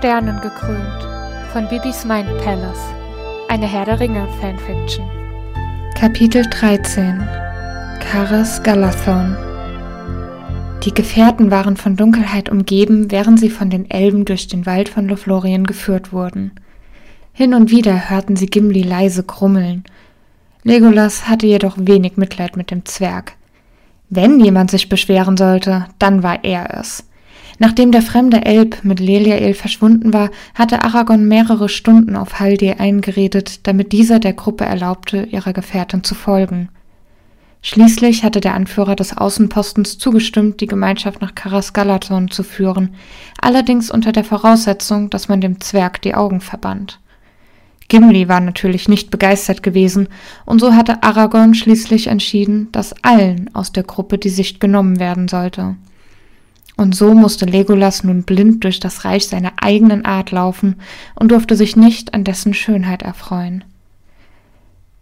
Sternen gekrönt von Bibis Mind Palace, eine Herr der Ringe Fanfiction. Kapitel 13 Karas Galathon Die Gefährten waren von Dunkelheit umgeben, während sie von den Elben durch den Wald von Lothlorien geführt wurden. Hin und wieder hörten sie Gimli leise grummeln. Legolas hatte jedoch wenig Mitleid mit dem Zwerg. Wenn jemand sich beschweren sollte, dann war er es. Nachdem der fremde Elb mit Leliael verschwunden war, hatte Aragorn mehrere Stunden auf Haldir eingeredet, damit dieser der Gruppe erlaubte, ihrer Gefährtin zu folgen. Schließlich hatte der Anführer des Außenpostens zugestimmt, die Gemeinschaft nach Karas Galaton zu führen, allerdings unter der Voraussetzung, dass man dem Zwerg die Augen verband. Gimli war natürlich nicht begeistert gewesen, und so hatte Aragorn schließlich entschieden, dass allen aus der Gruppe die Sicht genommen werden sollte. Und so musste Legolas nun blind durch das Reich seiner eigenen Art laufen und durfte sich nicht an dessen Schönheit erfreuen.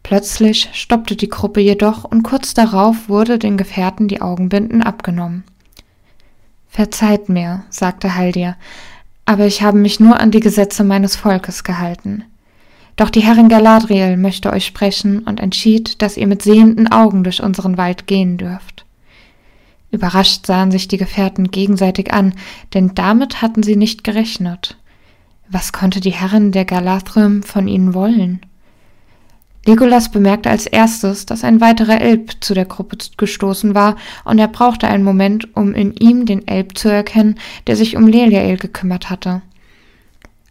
Plötzlich stoppte die Gruppe jedoch und kurz darauf wurde den Gefährten die Augenbinden abgenommen. Verzeiht mir, sagte Haldir, aber ich habe mich nur an die Gesetze meines Volkes gehalten. Doch die Herrin Galadriel möchte euch sprechen und entschied, dass ihr mit sehenden Augen durch unseren Wald gehen dürft. Überrascht sahen sich die Gefährten gegenseitig an, denn damit hatten sie nicht gerechnet. Was konnte die Herrin der Galadrim von ihnen wollen? Legolas bemerkte als erstes, dass ein weiterer Elb zu der Gruppe gestoßen war, und er brauchte einen Moment, um in ihm den Elb zu erkennen, der sich um Leliael gekümmert hatte.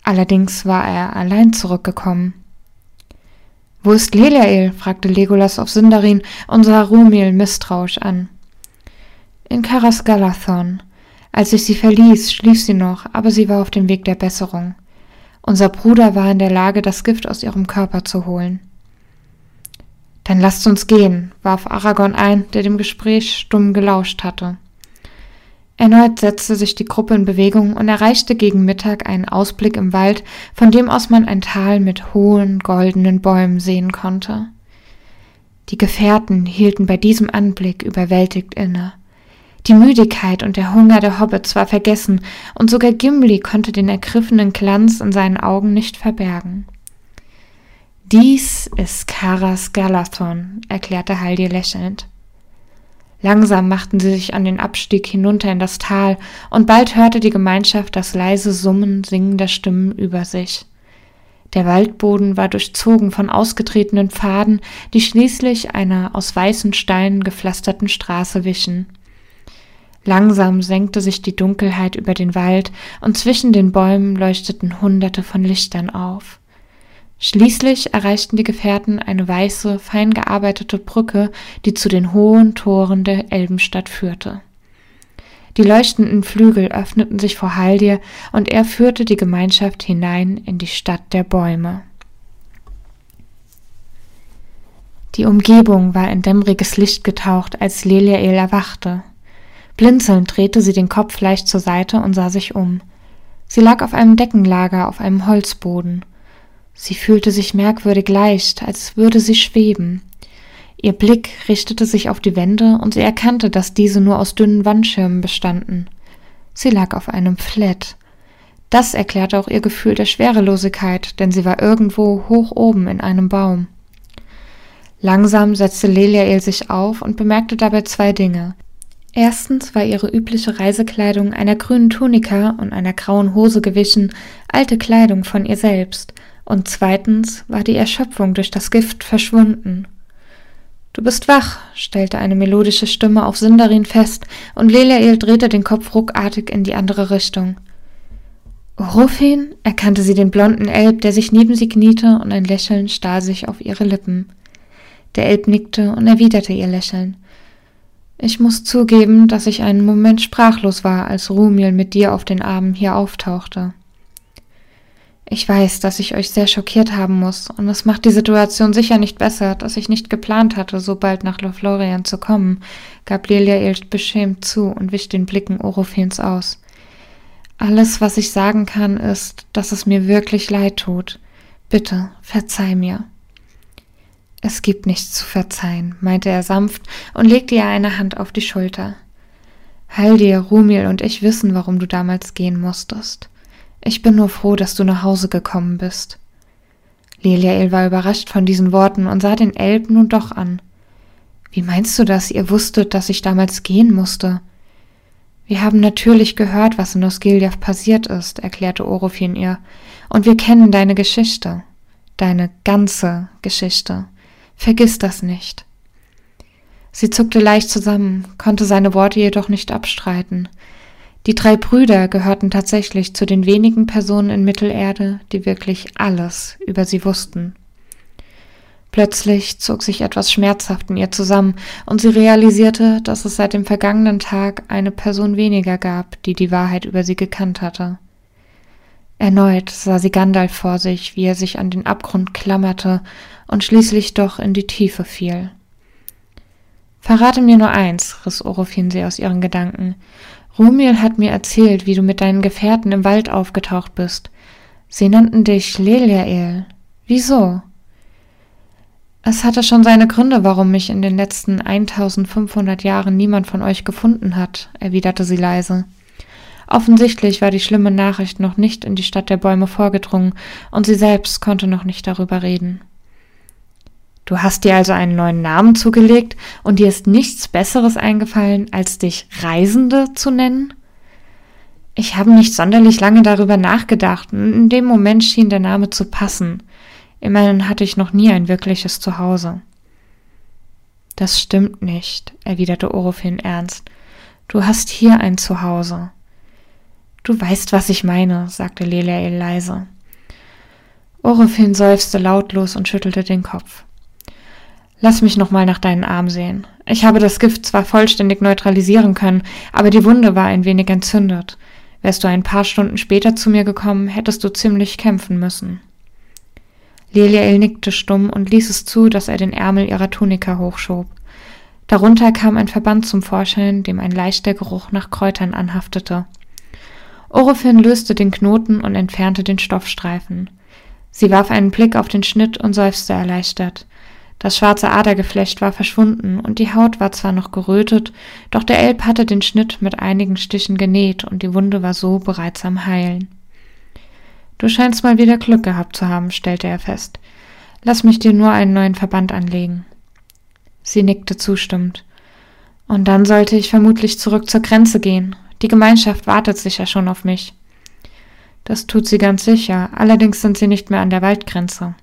Allerdings war er allein zurückgekommen. Wo ist Leliael? fragte Legolas auf Sindarin und sah Rumiel misstrauisch an. In Karas Galathon. Als ich sie verließ, schlief sie noch, aber sie war auf dem Weg der Besserung. Unser Bruder war in der Lage, das Gift aus ihrem Körper zu holen. Dann lasst uns gehen, warf Aragorn ein, der dem Gespräch stumm gelauscht hatte. Erneut setzte sich die Gruppe in Bewegung und erreichte gegen Mittag einen Ausblick im Wald, von dem aus man ein Tal mit hohen, goldenen Bäumen sehen konnte. Die Gefährten hielten bei diesem Anblick überwältigt inne. Die Müdigkeit und der Hunger der Hobbits war vergessen, und sogar Gimli konnte den ergriffenen Glanz in seinen Augen nicht verbergen. Dies ist Karas Galathon, erklärte Haldir lächelnd. Langsam machten sie sich an den Abstieg hinunter in das Tal, und bald hörte die Gemeinschaft das leise Summen singender Stimmen über sich. Der Waldboden war durchzogen von ausgetretenen Pfaden, die schließlich einer aus weißen Steinen gepflasterten Straße wichen. Langsam senkte sich die Dunkelheit über den Wald, und zwischen den Bäumen leuchteten Hunderte von Lichtern auf. Schließlich erreichten die Gefährten eine weiße, fein gearbeitete Brücke, die zu den hohen Toren der Elbenstadt führte. Die leuchtenden Flügel öffneten sich vor Haldir, und er führte die Gemeinschaft hinein in die Stadt der Bäume. Die Umgebung war in dämmeriges Licht getaucht, als Leliael erwachte. Blinzelnd drehte sie den Kopf leicht zur Seite und sah sich um. Sie lag auf einem Deckenlager auf einem Holzboden. Sie fühlte sich merkwürdig leicht, als würde sie schweben. Ihr Blick richtete sich auf die Wände und sie erkannte, dass diese nur aus dünnen Wandschirmen bestanden. Sie lag auf einem Flat. Das erklärte auch ihr Gefühl der Schwerelosigkeit, denn sie war irgendwo hoch oben in einem Baum. Langsam setzte Leliael sich auf und bemerkte dabei zwei Dinge. Erstens war ihre übliche Reisekleidung einer grünen Tunika und einer grauen Hose gewichen, alte Kleidung von ihr selbst, und zweitens war die Erschöpfung durch das Gift verschwunden. Du bist wach, stellte eine melodische Stimme auf Sindarin fest, und Leliael drehte den Kopf ruckartig in die andere Richtung. Orofin erkannte sie den blonden Elb, der sich neben sie kniete, und ein Lächeln stahl sich auf ihre Lippen. Der Elb nickte und erwiderte ihr Lächeln. Ich muss zugeben, dass ich einen Moment sprachlos war, als Rumiel mit dir auf den Armen hier auftauchte. Ich weiß, dass ich euch sehr schockiert haben muss, und es macht die Situation sicher nicht besser, dass ich nicht geplant hatte, so bald nach Lothlorien zu kommen, gab Leliael beschämt zu und wich den Blicken Orofins aus. Alles, was ich sagen kann, ist, dass es mir wirklich leid tut. Bitte, verzeih mir. Es gibt nichts zu verzeihen, meinte er sanft und legte ihr eine Hand auf die Schulter. Haldir, Rumil und ich wissen, warum du damals gehen musstest. Ich bin nur froh, dass du nach Hause gekommen bist. Leliael war überrascht von diesen Worten und sah den Elb nun doch an. Wie meinst du das? Ihr wusstet, dass ich damals gehen musste. Wir haben natürlich gehört, was in Osgiliath passiert ist, erklärte Orofin ihr, und wir kennen deine Geschichte, deine ganze Geschichte. Vergiss das nicht. Sie zuckte leicht zusammen, konnte seine Worte jedoch nicht abstreiten. Die drei Brüder gehörten tatsächlich zu den wenigen Personen in Mittelerde, die wirklich alles über sie wussten. Plötzlich zog sich etwas schmerzhaft in ihr zusammen, und sie realisierte, dass es seit dem vergangenen Tag eine Person weniger gab, die die Wahrheit über sie gekannt hatte. Erneut sah sie Gandalf vor sich, wie er sich an den Abgrund klammerte und schließlich doch in die Tiefe fiel. Verrate mir nur eins, riss Orofin sie aus ihren Gedanken. Rumiel hat mir erzählt, wie du mit deinen Gefährten im Wald aufgetaucht bist. Sie nannten dich Leliael. Wieso? Es hatte schon seine Gründe, warum mich in den letzten 1500 Jahren niemand von euch gefunden hat, erwiderte sie leise. Offensichtlich war die schlimme Nachricht noch nicht in die Stadt der Bäume vorgedrungen, und sie selbst konnte noch nicht darüber reden. Du hast dir also einen neuen Namen zugelegt, und dir ist nichts Besseres eingefallen, als dich Reisende zu nennen? Ich habe nicht sonderlich lange darüber nachgedacht, und in dem Moment schien der Name zu passen. Immerhin hatte ich noch nie ein wirkliches Zuhause. Das stimmt nicht, erwiderte Orofin ernst. Du hast hier ein Zuhause. Du weißt, was ich meine, sagte Leliael leise. Orofin seufzte lautlos und schüttelte den Kopf. Lass mich noch mal nach deinen Arm sehen. Ich habe das Gift zwar vollständig neutralisieren können, aber die Wunde war ein wenig entzündet. Wärst du ein paar Stunden später zu mir gekommen, hättest du ziemlich kämpfen müssen. Leliael nickte stumm und ließ es zu, dass er den Ärmel ihrer Tunika hochschob. Darunter kam ein Verband zum Vorschein, dem ein leichter Geruch nach Kräutern anhaftete. Orofin löste den Knoten und entfernte den Stoffstreifen. Sie warf einen Blick auf den Schnitt und seufzte erleichtert. Das schwarze Adergeflecht war verschwunden und die Haut war zwar noch gerötet, doch der Elb hatte den Schnitt mit einigen Stichen genäht und die Wunde war so bereits am Heilen. Du scheinst mal wieder Glück gehabt zu haben, stellte er fest. Lass mich dir nur einen neuen Verband anlegen. Sie nickte zustimmend. Und dann sollte ich vermutlich zurück zur Grenze gehen. Die Gemeinschaft wartet sicher schon auf mich. Das tut sie ganz sicher, allerdings sind sie nicht mehr an der Waldgrenze.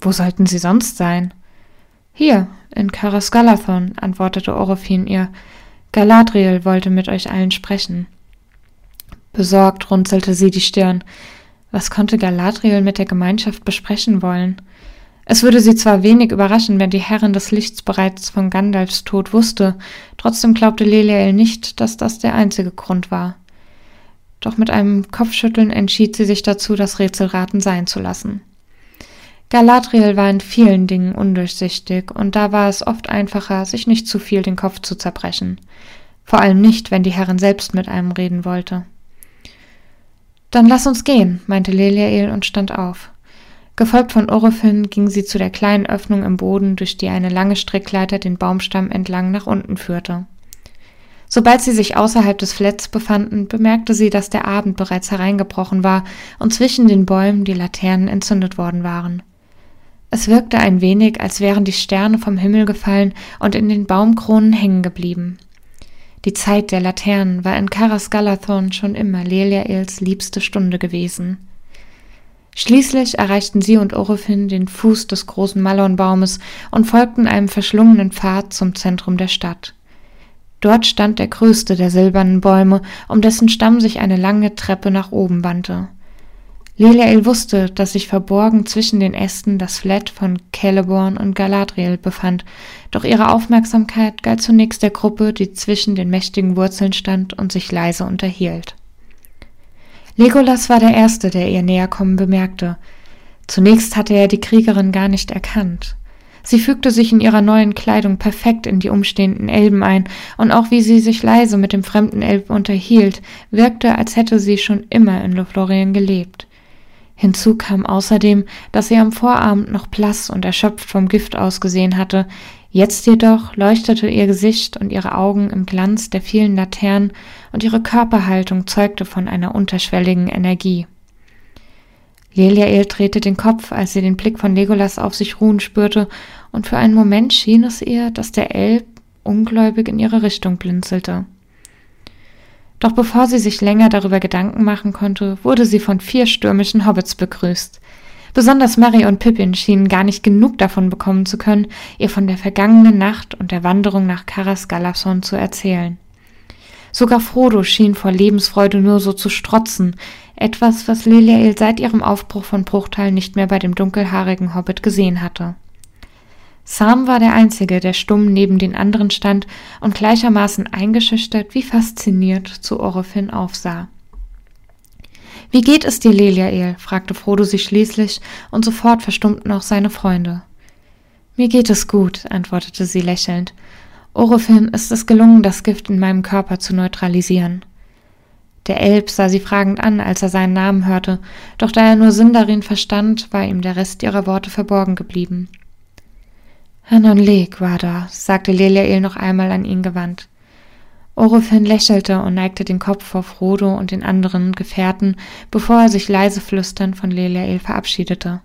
Wo sollten sie sonst sein? Hier, in Karasgalathon, antwortete Orofin ihr. Galadriel wollte mit euch allen sprechen. Besorgt runzelte sie die Stirn. Was konnte Galadriel mit der Gemeinschaft besprechen wollen? Es würde sie zwar wenig überraschen, wenn die Herrin des Lichts bereits von Gandalfs Tod wusste, trotzdem glaubte Leliel nicht, dass das der einzige Grund war. Doch mit einem Kopfschütteln entschied sie sich dazu, das Rätselraten sein zu lassen. Galadriel war in vielen Dingen undurchsichtig, und da war es oft einfacher, sich nicht zu viel den Kopf zu zerbrechen. Vor allem nicht, wenn die Herrin selbst mit einem reden wollte. Dann lass uns gehen, meinte Leliael und stand auf. Gefolgt von Orofin ging sie zu der kleinen Öffnung im Boden, durch die eine lange Strickleiter den Baumstamm entlang nach unten führte. Sobald sie sich außerhalb des Fletts befanden, bemerkte sie, dass der Abend bereits hereingebrochen war und zwischen den Bäumen die Laternen entzündet worden waren. Es wirkte ein wenig, als wären die Sterne vom Himmel gefallen und in den Baumkronen hängen geblieben. Die Zeit der Laternen war in Karas Galathon schon immer Leliaels liebste Stunde gewesen. Schließlich erreichten sie und Orofin den Fuß des großen Malonbaumes und folgten einem verschlungenen Pfad zum Zentrum der Stadt. Dort stand der größte der silbernen Bäume, um dessen Stamm sich eine lange Treppe nach oben wandte. Leliael wusste, dass sich verborgen zwischen den Ästen das Flat von Celeborn und Galadriel befand, doch ihre Aufmerksamkeit galt zunächst der Gruppe, die zwischen den mächtigen Wurzeln stand und sich leise unterhielt. Legolas war der Erste, der ihr Näherkommen bemerkte. Zunächst hatte er die Kriegerin gar nicht erkannt. Sie fügte sich in ihrer neuen Kleidung perfekt in die umstehenden Elben ein, und auch wie sie sich leise mit dem fremden Elben unterhielt, wirkte, als hätte sie schon immer in Lothlorien gelebt. Hinzu kam außerdem, dass sie am Vorabend noch blass und erschöpft vom Gift ausgesehen hatte, Jetzt jedoch leuchtete ihr Gesicht und ihre Augen im Glanz der vielen Laternen und ihre Körperhaltung zeugte von einer unterschwelligen Energie. Leliael drehte den Kopf, als sie den Blick von Legolas auf sich ruhen spürte, und für einen Moment schien es ihr, dass der Elb ungläubig in ihre Richtung blinzelte. Doch bevor sie sich länger darüber Gedanken machen konnte, wurde sie von vier stürmischen Hobbits begrüßt. Besonders Mary und Pippin schienen gar nicht genug davon bekommen zu können, ihr von der vergangenen Nacht und der Wanderung nach Karas Galafson zu erzählen. Sogar Frodo schien vor Lebensfreude nur so zu strotzen, etwas, was Liliael seit ihrem Aufbruch von Bruchtal nicht mehr bei dem dunkelhaarigen Hobbit gesehen hatte. Sam war der Einzige, der stumm neben den anderen stand und gleichermaßen eingeschüchtert wie fasziniert zu Orofin aufsah. Wie geht es dir, Leliael? fragte Frodo sie schließlich, und sofort verstummten auch seine Freunde. Mir geht es gut, antwortete sie lächelnd. Orofin ist es gelungen, das Gift in meinem Körper zu neutralisieren. Der Elb sah sie fragend an, als er seinen Namen hörte, doch da er nur Sindarin verstand, war ihm der Rest ihrer Worte verborgen geblieben. Hanon Leg da, sagte Leliael noch einmal an ihn gewandt. Orofin lächelte und neigte den Kopf vor Frodo und den anderen Gefährten, bevor er sich leise flüsternd von Leliael verabschiedete.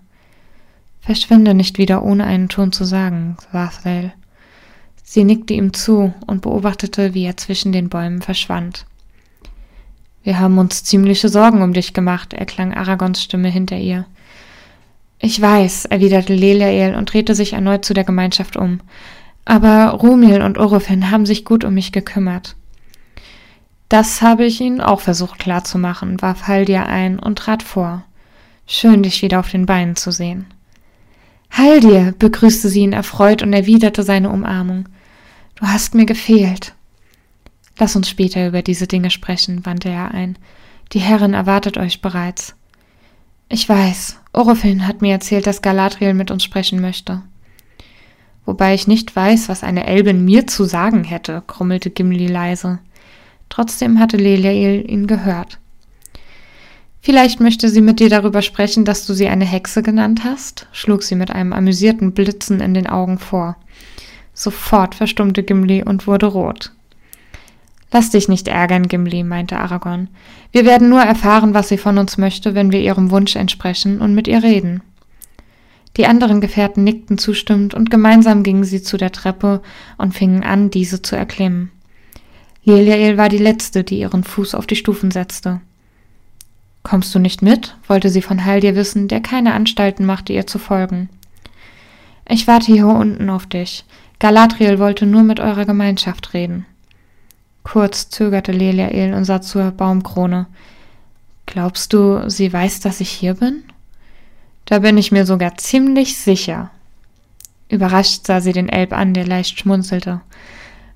Verschwinde nicht wieder, ohne einen Ton zu sagen, Swathel. Sie nickte ihm zu und beobachtete, wie er zwischen den Bäumen verschwand. Wir haben uns ziemliche Sorgen um dich gemacht, erklang Aragons Stimme hinter ihr. Ich weiß, erwiderte Leliael und drehte sich erneut zu der Gemeinschaft um. Aber Rumil und Orofin haben sich gut um mich gekümmert. Das habe ich ihnen auch versucht klarzumachen, warf Haldir ein und trat vor. Schön, dich wieder auf den Beinen zu sehen. Haldir, begrüßte sie ihn erfreut und erwiderte seine Umarmung. Du hast mir gefehlt. Lass uns später über diese Dinge sprechen, wandte er ein. Die Herrin erwartet euch bereits. Ich weiß, Orofin hat mir erzählt, dass Galadriel mit uns sprechen möchte. Wobei ich nicht weiß, was eine Elbin mir zu sagen hätte, krummelte Gimli leise. Trotzdem hatte Leliael ihn gehört. Vielleicht möchte sie mit dir darüber sprechen, dass du sie eine Hexe genannt hast, schlug sie mit einem amüsierten Blitzen in den Augen vor. Sofort verstummte Gimli und wurde rot. Lass dich nicht ärgern, Gimli, meinte Aragorn. Wir werden nur erfahren, was sie von uns möchte, wenn wir ihrem Wunsch entsprechen und mit ihr reden. Die anderen Gefährten nickten zustimmend und gemeinsam gingen sie zu der Treppe und fingen an, diese zu erklimmen. Liliael war die Letzte, die ihren Fuß auf die Stufen setzte. Kommst du nicht mit? wollte sie von Haldir wissen, der keine Anstalten machte, ihr zu folgen. Ich warte hier unten auf dich. Galadriel wollte nur mit eurer Gemeinschaft reden. Kurz zögerte Leliael und sah zur Baumkrone. Glaubst du, sie weiß, dass ich hier bin? Da bin ich mir sogar ziemlich sicher. Überrascht sah sie den Elb an, der leicht schmunzelte.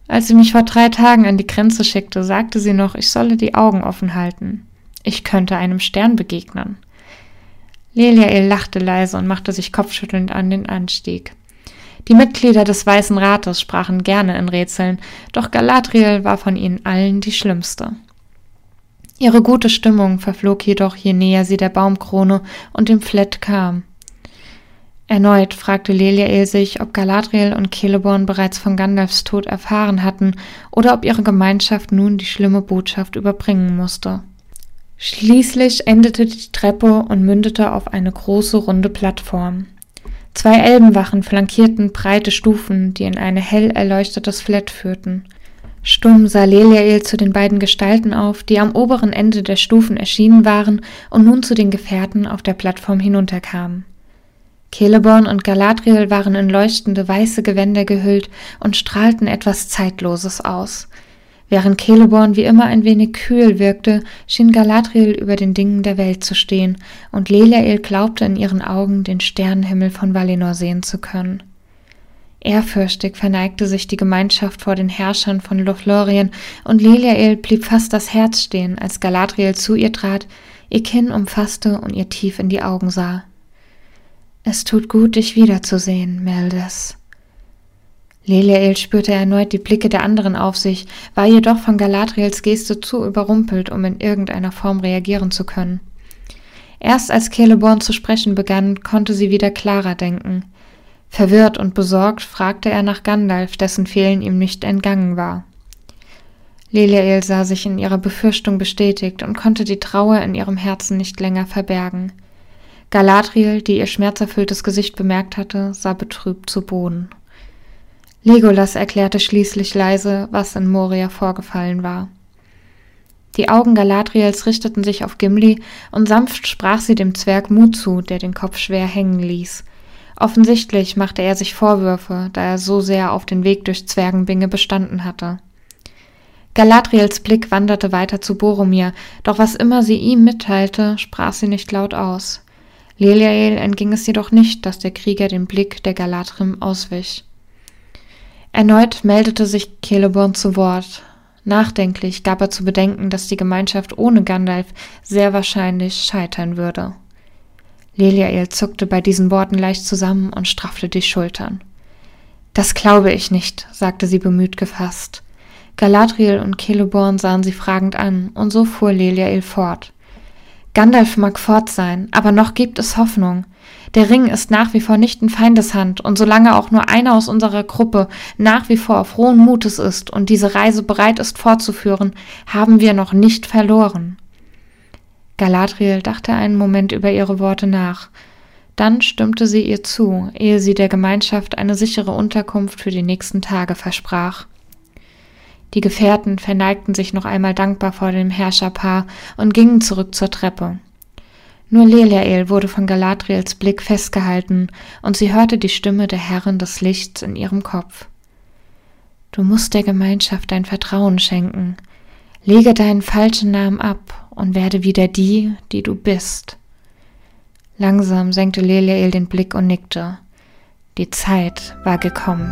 Als sie mich vor drei Tagen an die Grenze schickte, sagte sie noch, ich solle die Augen offen halten. Ich könnte einem Stern begegnen. Leliael lachte leise und machte sich kopfschüttelnd an den Anstieg. Die Mitglieder des Weißen Rates sprachen gerne in Rätseln, doch Galadriel war von ihnen allen die schlimmste. Ihre gute Stimmung verflog jedoch, je näher sie der Baumkrone und dem Flett kam. Erneut fragte Leliael sich, ob Galadriel und Celeborn bereits von Gandalfs Tod erfahren hatten oder ob ihre Gemeinschaft nun die schlimme Botschaft überbringen musste. Schließlich endete die Treppe und mündete auf eine große runde Plattform. Zwei Elbenwachen flankierten breite Stufen, die in ein hell erleuchtetes Flett führten. Stumm sah Leliael zu den beiden Gestalten auf, die am oberen Ende der Stufen erschienen waren und nun zu den Gefährten auf der Plattform hinunterkamen. Celeborn und Galadriel waren in leuchtende weiße Gewänder gehüllt und strahlten etwas Zeitloses aus. Während Celeborn wie immer ein wenig kühl wirkte, schien Galadriel über den Dingen der Welt zu stehen, und Leliael glaubte in ihren Augen den Sternenhimmel von Valinor sehen zu können. Ehrfürchtig verneigte sich die Gemeinschaft vor den Herrschern von Lothlorien, und Leliael blieb fast das Herz stehen, als Galadriel zu ihr trat, ihr Kinn umfasste und ihr tief in die Augen sah. Es tut gut, dich wiederzusehen, Meldes. Leliael spürte erneut die Blicke der anderen auf sich, war jedoch von Galadriels Geste zu überrumpelt, um in irgendeiner Form reagieren zu können. Erst als Celeborn zu sprechen begann, konnte sie wieder klarer denken. Verwirrt und besorgt fragte er nach Gandalf, dessen Fehlen ihm nicht entgangen war. Leliael sah sich in ihrer Befürchtung bestätigt und konnte die Trauer in ihrem Herzen nicht länger verbergen. Galadriel, die ihr schmerzerfülltes Gesicht bemerkt hatte, sah betrübt zu Boden. Legolas erklärte schließlich leise, was in Moria vorgefallen war. Die Augen Galadriels richteten sich auf Gimli, und sanft sprach sie dem Zwerg Mut zu, der den Kopf schwer hängen ließ. Offensichtlich machte er sich Vorwürfe, da er so sehr auf den Weg durch Zwergenbinge bestanden hatte. Galadriels Blick wanderte weiter zu Boromir, doch was immer sie ihm mitteilte, sprach sie nicht laut aus. Leliael entging es jedoch nicht, dass der Krieger den Blick der Galadrim auswich. Erneut meldete sich Celeborn zu Wort. Nachdenklich gab er zu bedenken, dass die Gemeinschaft ohne Gandalf sehr wahrscheinlich scheitern würde. Leliael zuckte bei diesen Worten leicht zusammen und straffte die Schultern. Das glaube ich nicht, sagte sie bemüht gefasst. Galadriel und Celeborn sahen sie fragend an, und so fuhr Leliael fort. Gandalf mag fort sein, aber noch gibt es Hoffnung. Der Ring ist nach wie vor nicht in Feindeshand, und solange auch nur einer aus unserer Gruppe nach wie vor frohen Mutes ist und diese Reise bereit ist fortzuführen, haben wir noch nicht verloren. Galadriel dachte einen Moment über ihre Worte nach. Dann stimmte sie ihr zu, ehe sie der Gemeinschaft eine sichere Unterkunft für die nächsten Tage versprach. Die Gefährten verneigten sich noch einmal dankbar vor dem Herrscherpaar und gingen zurück zur Treppe. Nur Leliael wurde von Galadriels Blick festgehalten, und sie hörte die Stimme der Herrin des Lichts in ihrem Kopf. Du musst der Gemeinschaft dein Vertrauen schenken. Lege deinen falschen Namen ab und werde wieder die, die du bist. Langsam senkte Leliael den Blick und nickte. Die Zeit war gekommen.